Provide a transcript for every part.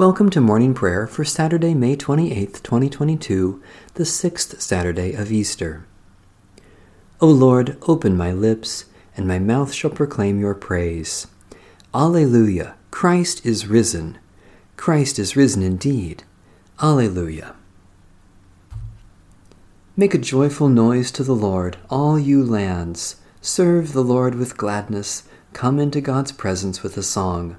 Welcome to morning prayer for Saturday, May 28th, 2022, the sixth Saturday of Easter. O Lord, open my lips, and my mouth shall proclaim your praise. Alleluia! Christ is risen. Christ is risen indeed. Alleluia. Make a joyful noise to the Lord, all you lands. Serve the Lord with gladness. Come into God's presence with a song.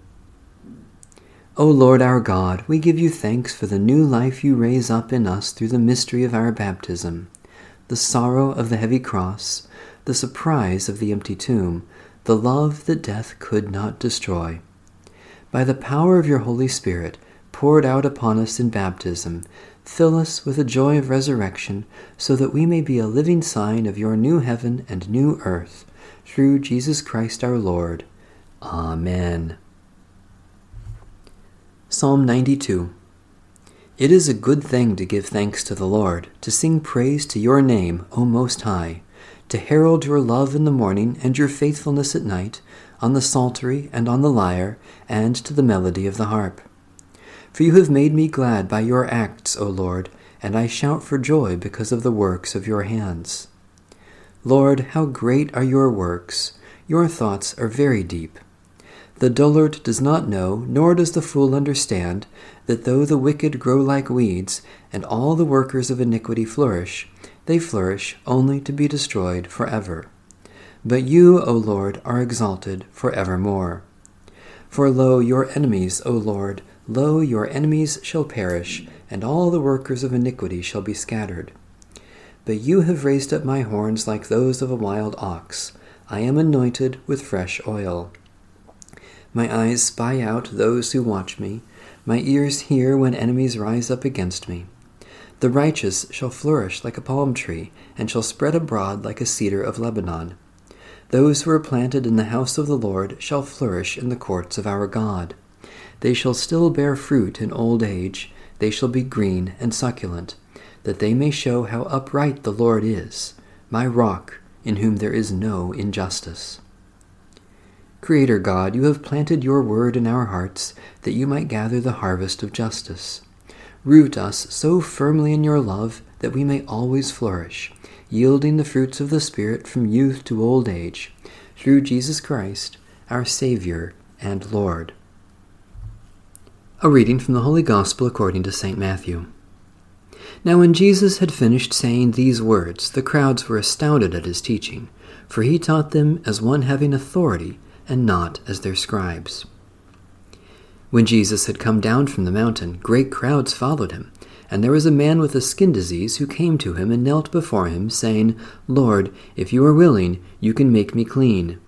O Lord our God, we give you thanks for the new life you raise up in us through the mystery of our baptism, the sorrow of the heavy cross, the surprise of the empty tomb, the love that death could not destroy. By the power of your Holy Spirit, poured out upon us in baptism, fill us with the joy of resurrection, so that we may be a living sign of your new heaven and new earth, through Jesus Christ our Lord. Amen. Psalm 92 It is a good thing to give thanks to the Lord, to sing praise to your name, O Most High, to herald your love in the morning and your faithfulness at night, on the psaltery and on the lyre, and to the melody of the harp. For you have made me glad by your acts, O Lord, and I shout for joy because of the works of your hands. Lord, how great are your works! Your thoughts are very deep. The dullard does not know, nor does the fool understand, that though the wicked grow like weeds, and all the workers of iniquity flourish, they flourish only to be destroyed for ever. But you, O Lord, are exalted for evermore. For lo, your enemies, O Lord, lo, your enemies shall perish, and all the workers of iniquity shall be scattered. But you have raised up my horns like those of a wild ox. I am anointed with fresh oil. My eyes spy out those who watch me. My ears hear when enemies rise up against me. The righteous shall flourish like a palm tree, and shall spread abroad like a cedar of Lebanon. Those who are planted in the house of the Lord shall flourish in the courts of our God. They shall still bear fruit in old age, they shall be green and succulent, that they may show how upright the Lord is, my rock, in whom there is no injustice. Creator God, you have planted your word in our hearts that you might gather the harvest of justice. Root us so firmly in your love that we may always flourish, yielding the fruits of the Spirit from youth to old age, through Jesus Christ, our Savior and Lord. A reading from the Holy Gospel according to St. Matthew. Now, when Jesus had finished saying these words, the crowds were astounded at his teaching, for he taught them as one having authority and not as their scribes. When Jesus had come down from the mountain, great crowds followed him, and there was a man with a skin disease who came to him and knelt before him, saying, Lord, if you are willing, you can make me clean.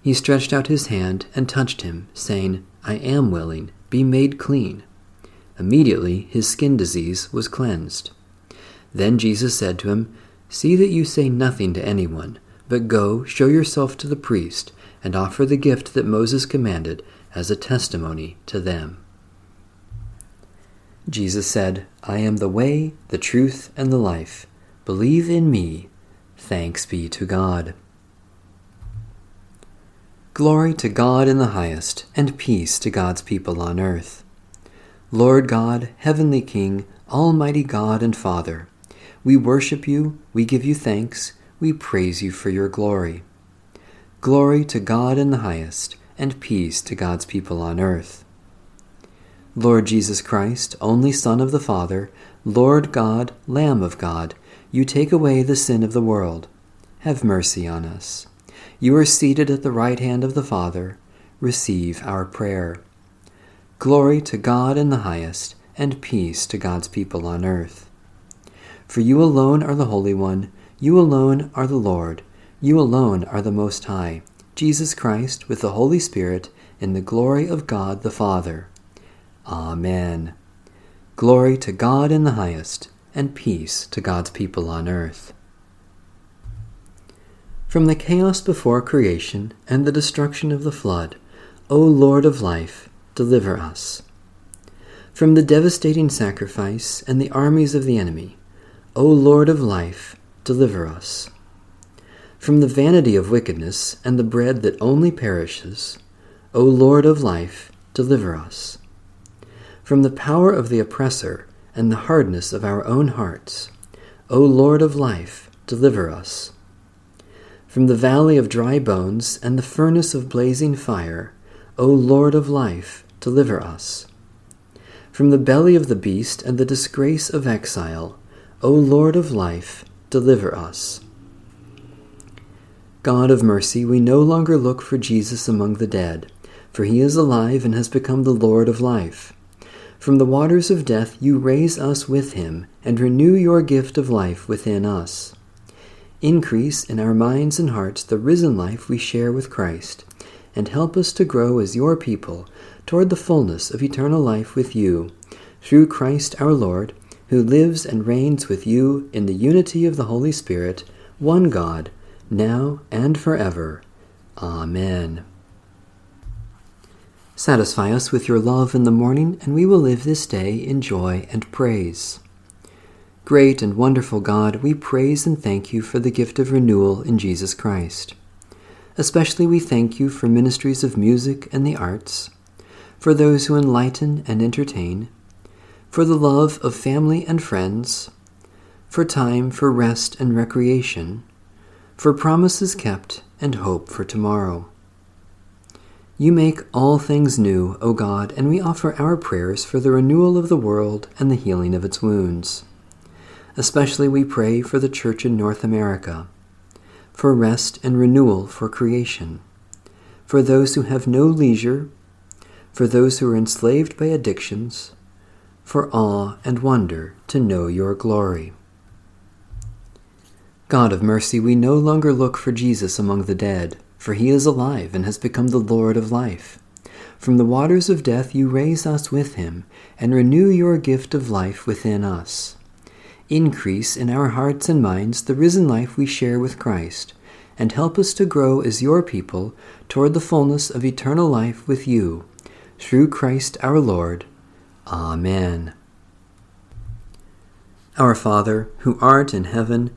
He stretched out his hand and touched him, saying, I am willing, be made clean. Immediately his skin disease was cleansed. Then Jesus said to him, See that you say nothing to anyone, but go, show yourself to the priest, and offer the gift that Moses commanded as a testimony to them. Jesus said, I am the way, the truth, and the life. Believe in me. Thanks be to God. Glory to God in the highest, and peace to God's people on earth. Lord God, Heavenly King, Almighty God and Father, we worship you, we give you thanks, we praise you for your glory. Glory to God in the highest, and peace to God's people on earth. Lord Jesus Christ, only Son of the Father, Lord God, Lamb of God, you take away the sin of the world. Have mercy on us. You are seated at the right hand of the Father. Receive our prayer. Glory to God in the highest, and peace to God's people on earth. For you alone are the Holy One, you alone are the Lord. You alone are the Most High, Jesus Christ, with the Holy Spirit, in the glory of God the Father. Amen. Glory to God in the highest, and peace to God's people on earth. From the chaos before creation and the destruction of the flood, O Lord of life, deliver us. From the devastating sacrifice and the armies of the enemy, O Lord of life, deliver us. From the vanity of wickedness and the bread that only perishes, O Lord of life, deliver us. From the power of the oppressor and the hardness of our own hearts, O Lord of life, deliver us. From the valley of dry bones and the furnace of blazing fire, O Lord of life, deliver us. From the belly of the beast and the disgrace of exile, O Lord of life, deliver us. God of mercy, we no longer look for Jesus among the dead, for he is alive and has become the Lord of life. From the waters of death you raise us with him and renew your gift of life within us. Increase in our minds and hearts the risen life we share with Christ, and help us to grow as your people toward the fullness of eternal life with you, through Christ our Lord, who lives and reigns with you in the unity of the Holy Spirit, one God, now and forever. Amen. Satisfy us with your love in the morning, and we will live this day in joy and praise. Great and wonderful God, we praise and thank you for the gift of renewal in Jesus Christ. Especially we thank you for ministries of music and the arts for those who enlighten and entertain, for the love of family and friends, for time for rest and recreation, for promises kept and hope for tomorrow. You make all things new, O God, and we offer our prayers for the renewal of the world and the healing of its wounds. Especially we pray for the Church in North America, for rest and renewal for creation, for those who have no leisure for those who are enslaved by addictions, for awe and wonder to know your glory. God of mercy, we no longer look for Jesus among the dead, for he is alive and has become the Lord of life. From the waters of death you raise us with him, and renew your gift of life within us. Increase in our hearts and minds the risen life we share with Christ, and help us to grow as your people toward the fullness of eternal life with you through Christ our Lord. Amen. Our Father, who art in heaven,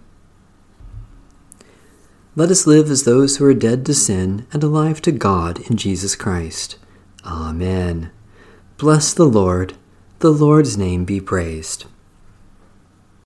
Let us live as those who are dead to sin and alive to God in Jesus Christ. Amen. Bless the Lord. The Lord's name be praised.